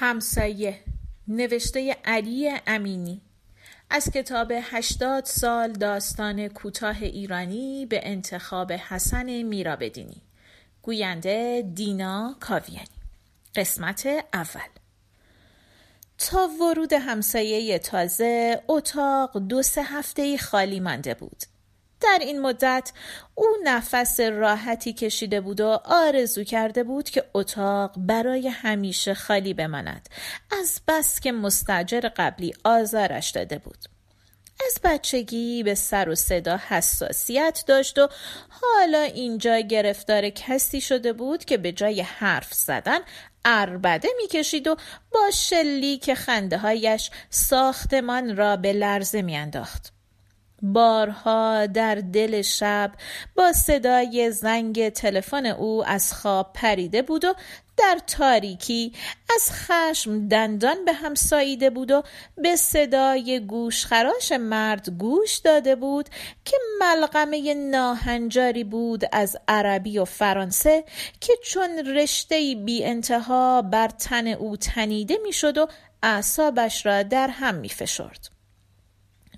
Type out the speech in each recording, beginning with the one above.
همسایه نوشته علی امینی. از کتاب هشتاد سال داستان کوتاه ایرانی به انتخاب حسن میرابدینی. گوینده دینا کاویانی. قسمت اول. تا ورود همسایه تازه اتاق دو سه هفته خالی مانده بود. در این مدت او نفس راحتی کشیده بود و آرزو کرده بود که اتاق برای همیشه خالی بماند از بس که مستجر قبلی آزارش داده بود از بچگی به سر و صدا حساسیت داشت و حالا اینجا گرفتار کسی شده بود که به جای حرف زدن اربده می‌کشید و با شلیک خنده هایش ساختمان را به لرزه میانداخت. بارها در دل شب با صدای زنگ تلفن او از خواب پریده بود و در تاریکی از خشم دندان به هم ساییده بود و به صدای گوشخراش مرد گوش داده بود که ملغمه ناهنجاری بود از عربی و فرانسه که چون رشته بی انتها بر تن او تنیده می‌شد و اعصابش را در هم می فشرد.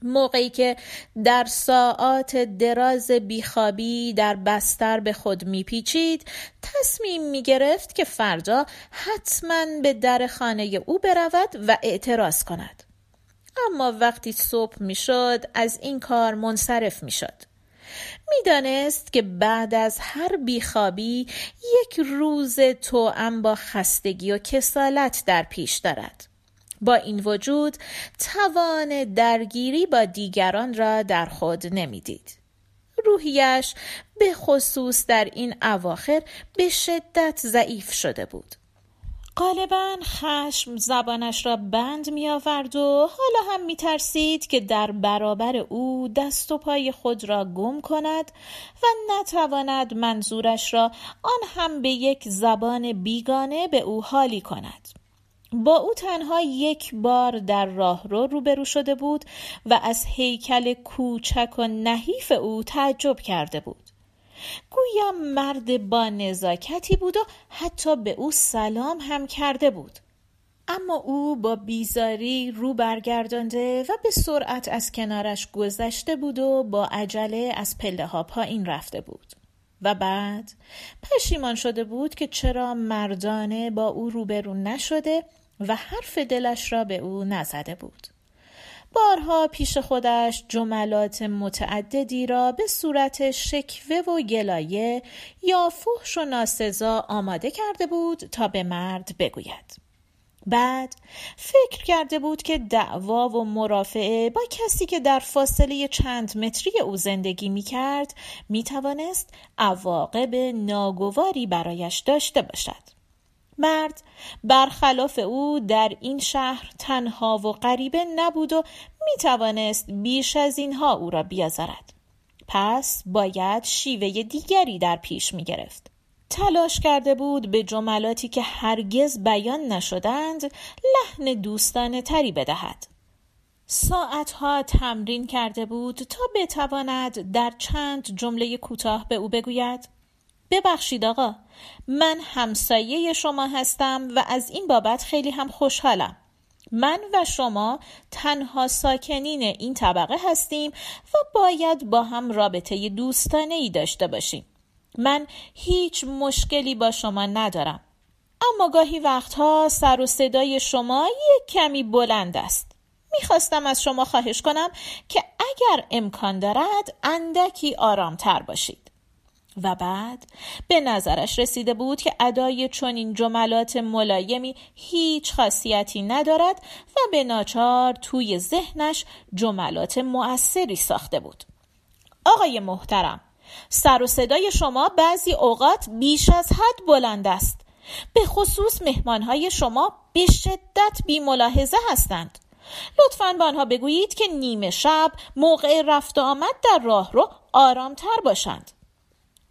موقعی که در ساعات دراز بیخوابی در بستر به خود میپیچید تصمیم می‌گرفت که فردا حتما به در خانه او برود و اعتراض کند. اما وقتی صبح می‌شد از این کار منصرف می‌شد. می‌دانست که بعد از هر بیخوابی یک روز توأم با خستگی و کسالت در پیش دارد. با این وجود توان درگیری با دیگران را در خود نمی‌دید. روحیش به خصوص در این اواخر به شدت ضعیف شده بود. غالبا خشم زبانش را بند می آورد و حالا هم می ترسید که در برابر او دست و پای خود را گم کند و نتواند منظورش را آن هم به یک زبان بیگانه به او حالی کند. با او تنها یک بار در راه رو روبرو شده بود و از هیکل کوچک و نحیف او تعجب کرده بود. گویا مرد با نزاکتی بود و حتی به او سلام هم کرده بود. اما او با بیزاری رو برگردانده و به سرعت از کنارش گذشته بود و با عجله از پله ها پایین رفته بود. و بعد پشیمان شده بود که چرا مردانه با او روبرو نشده و حرف دلش را به او نزده بود بارها پیش خودش جملات متعددی را به صورت شکوه و گلایه یا فحش و ناسزا آماده کرده بود تا به مرد بگوید بعد فکر کرده بود که دعوا و مرافعه با کسی که در فاصله چند متری او زندگی می کرد می توانست عواقب ناگواری برایش داشته باشد. مرد برخلاف او در این شهر تنها و غریبه نبود و می توانست بیش از اینها او را بیازارد پس باید شیوه دیگری در پیش می گرفت. تلاش کرده بود به جملاتی که هرگز بیان نشدند لحن دوستانه تری بدهد. ساعتها تمرین کرده بود تا بتواند در چند جمله کوتاه به او بگوید ببخشید آقا من همسایه شما هستم و از این بابت خیلی هم خوشحالم. من و شما تنها ساکنین این طبقه هستیم و باید با هم رابطه دوستانه ای داشته باشیم. من هیچ مشکلی با شما ندارم. اما گاهی وقتها سر و صدای شما یک کمی بلند است. می‌خواستم از شما خواهش کنم که اگر امکان دارد اندکی آرامتر باشید. و بعد به نظرش رسیده بود که ادای چنین جملات ملایمی هیچ خاصیتی ندارد و به ناچار توی ذهنش جملات مؤثری ساخته بود. آقای محترم سر و صدای شما بعضی اوقات بیش از حد بلند است. به خصوص مهمانهای شما به شدت بی ملاحظه هستند. لطفا به آنها بگویید که نیمه شب موقع رفت آمد در راه رو آرامتر باشند.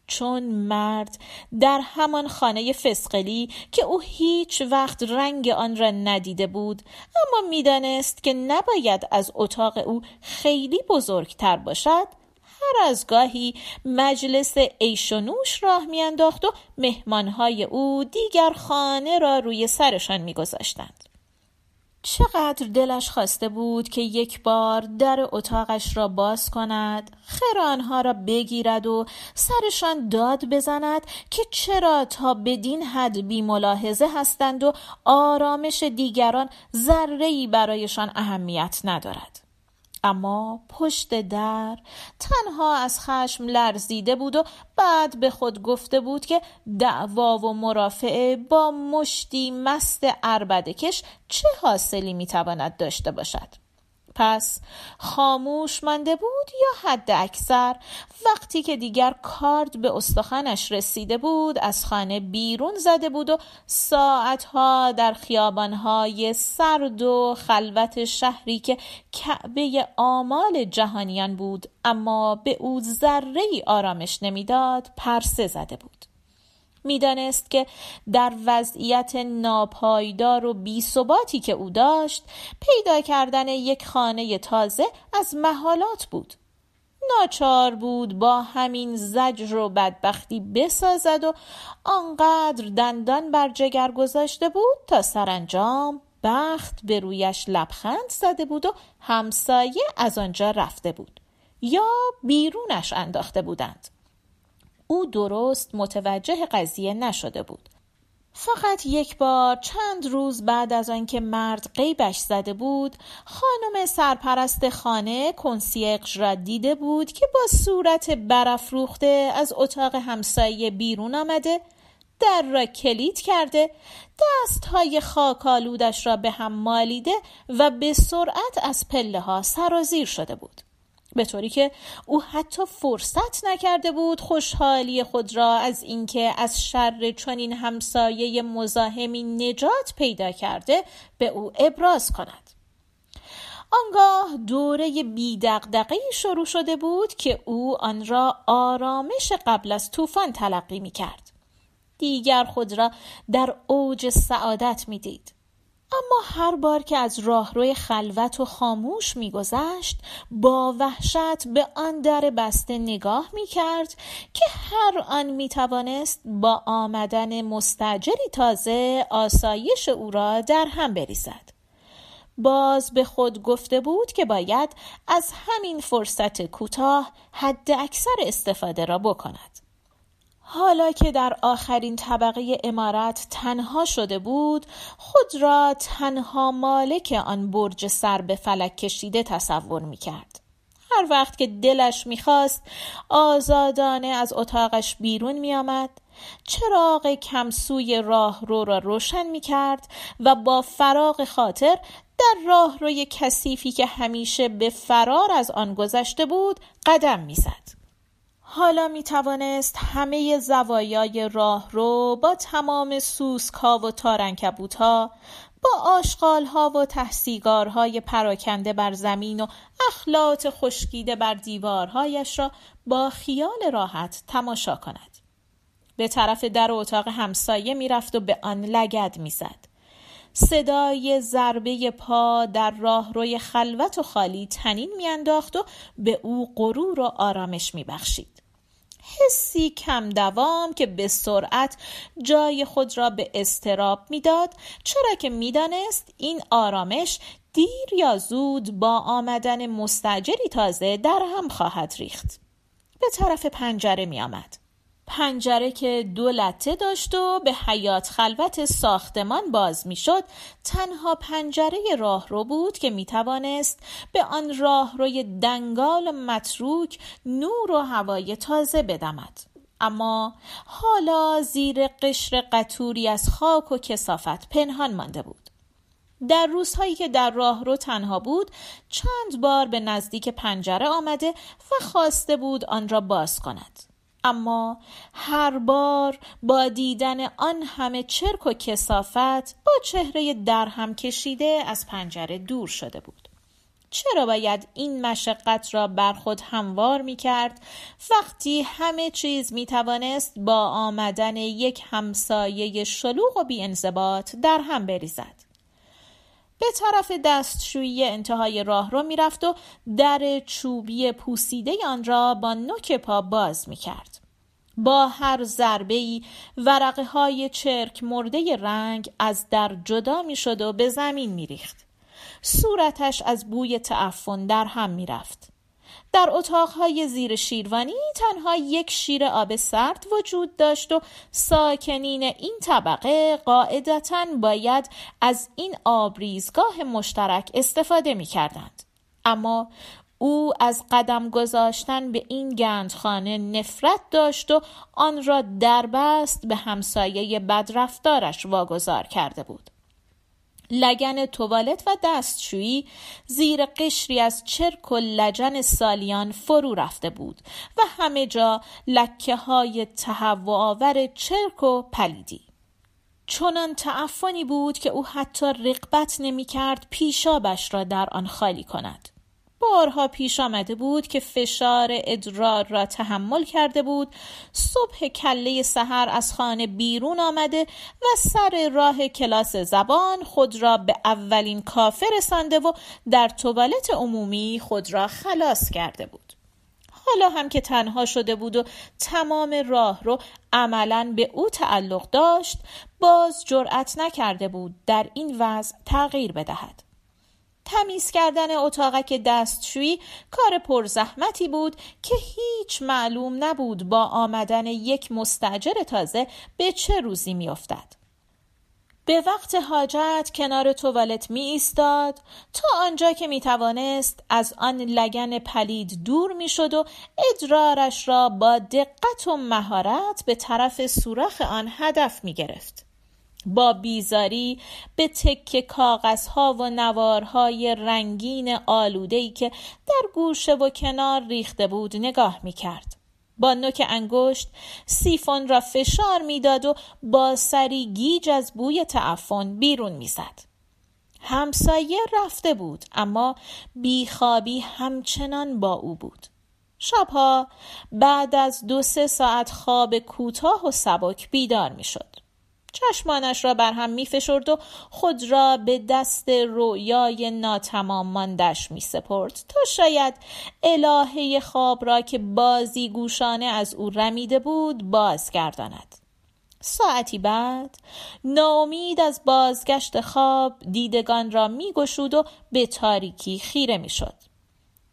چون مرد در همان خانه فسقلی که او هیچ وقت رنگ آن را ندیده بود اما می‌دانست که نباید از اتاق او خیلی بزرگتر باشد هر از گاهی مجلس عیش و نوش راه میانداخت و مهمانهای او دیگر خانه را روی سرشان میگذاشتند. چقدر دلش خواسته بود که یک بار در اتاقش را باز کند آنها را بگیرد و سرشان داد بزند که چرا تا بدین حد بی ملاحظه هستند و آرامش دیگران ذره‌ای برایشان اهمیت ندارد. اما پشت در تنها از خشم لرزیده بود و بعد به خود گفته بود که دعوا و مرافعه با مشتی مست اربدکش چه حاصلی می‌تواند داشته باشد. پس خاموش مانده بود یا حد اکثر؟ وقتی که دیگر کارد به استخوانش رسیده بود از خانه بیرون زده بود و ساعتها در خیابانهای سرد و خلوت شهری که کعبه آمال جهانیان بود اما به او ذره آرامش نمی‌داد پرسه زده بود. می‌دانست که در وضعیت ناپایدار و بیثباتی که او داشت پیدا کردن یک خانه تازه از محالات بود. ناچار بود با همین زجر و بدبختی بسازد و آنقدر دندان بر جگر گذاشته بود تا سرانجام بخت به رویش لبخند زده بود و همسایه از آنجا رفته بود یا بیرونش انداخته بودند. او درست متوجه قضیه نشده بود. فقط یک بار چند روز بعد از آنکه مرد قیبش زده بود خانم سرپرست خانه کنسیقش را دیده بود که با صورت برافروخته از اتاق همسایه بیرون آمده در را کلید کرده دستهای خاکالودش را به هم مالیده و به سرعت از پله ها سرازیر شده بود. به طوری که او حتی فرصت نکرده بود خوشحالی خود را از اینکه از شر چنین همسایه مزاحمی نجات پیدا کرده به او ابراز کند آنگاه دوره بیدقدقه شروع شده بود که او آن را آرامش قبل از طوفان تلقی می کرد. دیگر خود را در اوج سعادت می دید. اما هر بار که از راهروی خلوت و خاموش میگذشت با وحشت به آن در بسته نگاه می‌کرد که هر آن می‌توانست با آمدن مستجری تازه آسایش او را در هم بریزد. باز به خود گفته بود که باید از همین فرصت کوتاه حد اکثر استفاده را بکند. حالا که در آخرین طبقه امارت تنها شده بود خود را تنها مالک آن برج سر به فلک کشیده تصور می کرد. هر وقت که دلش می‌خواست آزادانه از اتاقش بیرون می آمد چراغ کمسوی راه رو را روشن می کرد و با فراغ خاطر در راه روی کثیفی که همیشه به فرار از آن گذشته بود قدم می‌زد. حالا می توانست همه زوایای راه رو با تمام سوسکا و تارنکبوت ها با آشغالها و تحصیگارهای پراکنده بر زمین و اخلاط خشکیده بر دیوارهایش را با خیال راحت تماشا کند. به طرف در اتاق همسایه می‌رفت و به آن لگد می‌زد. صدای ضربه پا در راه روی خلوت و خالی تنین میانداخت و به او غرور و آرامش میبخشید. حسی کم دوام که به سرعت جای خود را به استراب می‌داد چرا که می‌دانست این آرامش دیر یا زود با آمدن مستجری تازه در هم خواهد ریخت به طرف پنجره می آمد. پنجره که دو لطه داشت و به حیات خلوت ساختمان باز می‌شد تنها پنجره راهرو بود که می توانست به آن راهروی دنگال و متروک نور و هوای تازه بدمد. اما حالا زیر قشر قطوری از خاک و کسافت پنهان مانده بود. در روزهایی که در راهرو تنها بود چند بار به نزدیک پنجره آمده و خواسته بود آن را باز کند. اما هر بار با دیدن آن همه چرک و کسافت با چهره درهم کشیده از پنجره دور شده بود. چرا باید این مشقت را بر خود هموار می کرد وقتی همه چیز می توانست با آمدن یک همسایه شلوغ و انضباط در هم بریزد. به طرف دستشویی انتهای راه رو می‌رفت و در چوبی پوسیده آن را با نوک پا باز می کرد. با هر ضربه ای ورقه های چرک مرده رنگ از در جدا می شد و به زمین می ریخت. صورتش از بوی تعفن در هم می رفت. در اتاقهای زیر شیروانی تنها یک شیر آب سرد وجود داشت و ساکنین این طبقه قاعدتا باید از این آبریزگاه مشترک استفاده می کردند. اما او از قدم گذاشتن به این گندخانه نفرت داشت و آن را دربست به همسایه بدرفتارش واگذار کرده بود. لگن توالت و دستشویی زیر قشری از چرک و لجن سالیان فرو رفته بود و همه جا لکه های آور چرک و پلیدی. چنان تعفنی بود که او حتی رقبت نمی کرد پیشابش را در آن خالی کند. بارها پیش آمده بود که فشار ادرار را تحمل کرده بود. صبح کله سحر از خانه بیرون آمده و سر راه کلاس زبان خود را به اولین کافه رسانده و در توالت عمومی خود را خلاص کرده بود. حالا هم که تنها شده بود و تمام راه رو عملا به او تعلق داشت باز جرأت نکرده بود در این وضع تغییر بدهد. تمیز کردن اتاقک دستشویی کار پرزحمتی بود که هیچ معلوم نبود با آمدن یک مستجر تازه به چه روزی میافتد. به وقت حاجت کنار توالت می ایستاد تا آنجا که می توانست از آن لگن پلید دور می شد و ادرارش را با دقت و مهارت به طرف سوراخ آن هدف می گرفت. با بیزاری به تک کاغذها و نوارهای رنگین آلودهی که در گوشه و کنار ریخته بود نگاه می کرد. با نوک انگشت سیفون را فشار می‌داد و با سری گیج از بوی تعفن بیرون می‌زد. همسایه رفته بود اما بیخوابی همچنان با او بود. شبها بعد از دو سه ساعت خواب کوتاه و سبک بیدار می‌شد. چشمانش را بر هم می فشرد و خود را به دست رویای ناتمام ماندش می سپرد تا شاید الهه خواب را که بازی گوشانه از او رمیده بود بازگرداند. ساعتی بعد ناامید از بازگشت خواب دیدگان را می گشود و به تاریکی خیره می شد.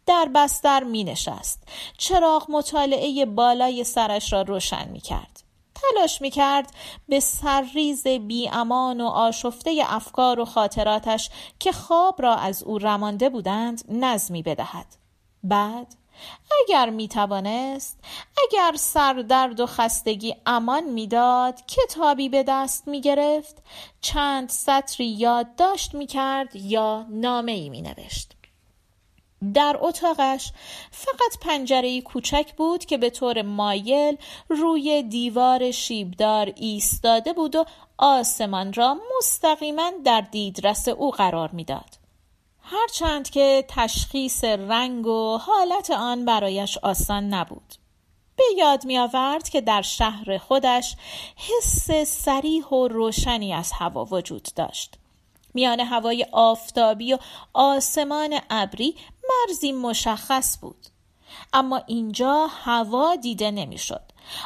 در بستر می نشست. چراغ مطالعه بالای سرش را روشن می کرد. تلاش می کرد به سرریز بی امان و آشفته افکار و خاطراتش که خواب را از او رمانده بودند نظمی بدهد. بعد اگر می توانست اگر سردرد و خستگی امان می‌داد کتابی به دست می گرفت چند سطری یادداشت می کرد یا نامه ای می نوشت. در اتاقش فقط پنجره کوچک بود که به طور مایل روی دیوار شیبدار ایستاده بود و آسمان را مستقیما در دیدرس او قرار می‌داد. هرچند که تشخیص رنگ و حالت آن برایش آسان نبود. به یاد می آورد که در شهر خودش حس سریح و روشنی از هوا وجود داشت. میان هوای آفتابی و آسمان ابری مرزی مشخص بود اما اینجا هوا دیده نمی‌شد.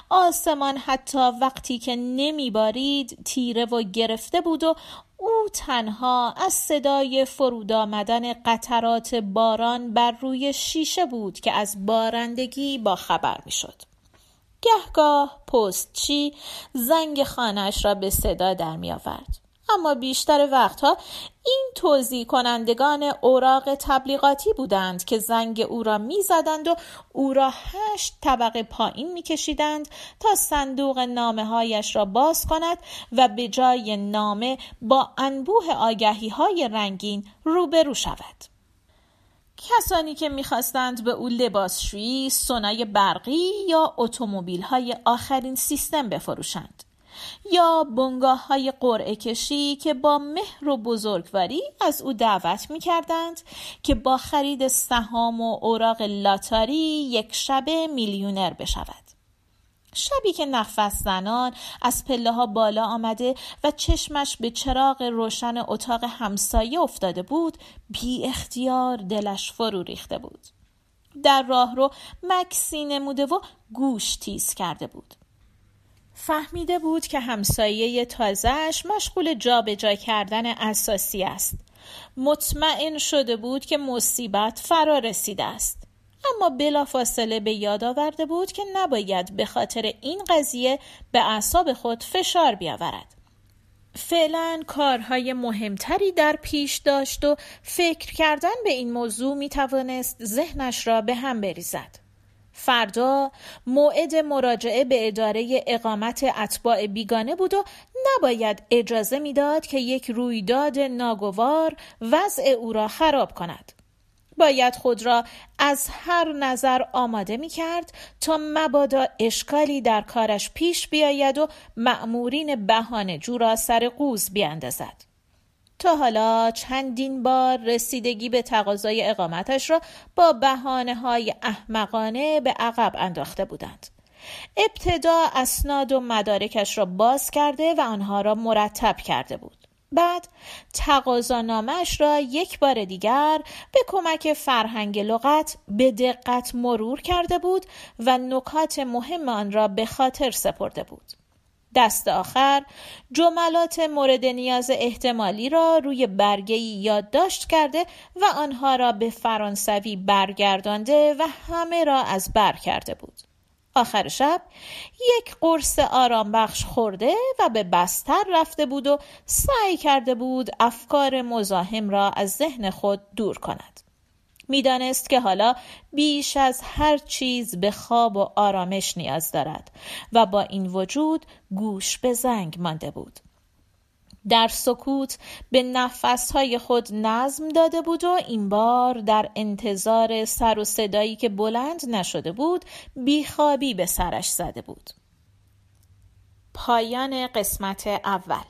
آسمان حتی وقتی که نمیبارید تیره و گرفته بود و او تنها از صدای فرود آمدن قطرات باران بر روی شیشه بود که از بارندگی با خبر می‌شد. گهگاه پستچی زنگ خانهاش را به صدا در می آورد. اما بیشتر وقتها این توضیح کنندگان اوراق تبلیغاتی بودند که زنگ او را می‌زدند و او را هشت طبقه پایین میکشیدند تا صندوق نامه هایش را باز کند و به جای نامه با انبوه آگهی های رنگین روبرو شود. کسانی که می‌خواستند به او لباسشویی، سونای برقی یا اتومبیل های آخرین سیستم بفروشند. یا بنگاه های قرعه کشی که با مهر و بزرگواری از او دعوت می کردند که با خرید سهام و اوراق لاتاری یک شبه میلیونر بشود. شبی که نفس زنان از پله ها بالا آمده و چشمش به چراغ روشن اتاق همسایه افتاده بود بی اختیار دلش فرو ریخته بود در راه رو مکسی نموده و گوش تیز کرده بود فهمیده بود که همسایه تازهش مشغول جابجا جا کردن اساسی است. مطمئن شده بود که مصیبت فرا رسیده است. اما بلافاصله به یاد آورده بود که نباید به خاطر این قضیه به اعصاب خود فشار بیاورد. فعلا کارهای مهمتری در پیش داشت و فکر کردن به این موضوع می توانست ذهنش را به هم بریزد. فردا موعد مراجعه به اداره اقامت اتباع بیگانه بود و نباید اجازه می‌داد که یک رویداد ناگوار وضع او را خراب کند. باید خود را از هر نظر آماده می کرد تا مبادا اشکالی در کارش پیش بیاید و مأمورین بهانه جو را سر قوز بیاندازد. تا حالا چندین بار رسیدگی به تقاضای اقامتش را با بهانه های احمقانه به عقب انداخته بودند. ابتدا اسناد و مدارکش را باز کرده و آنها را مرتب کرده بود. بعد تقاضانامش را یک بار دیگر به کمک فرهنگ لغت به دقت مرور کرده بود و نکات مهم آن را به خاطر سپرده بود. دست آخر جملات مورد نیاز احتمالی را روی برگه یادداشت کرده و آنها را به فرانسوی برگردانده و همه را از بر کرده بود. آخر شب یک قرص آرام بخش خورده و به بستر رفته بود و سعی کرده بود افکار مزاحم را از ذهن خود دور کند. می‌دانست که حالا بیش از هر چیز به خواب و آرامش نیاز دارد و با این وجود گوش به زنگ مانده بود. در سکوت به نفسهای خود نظم داده بود و این بار در انتظار سر و صدایی که بلند نشده بود بیخوابی به سرش زده بود پایان قسمت اول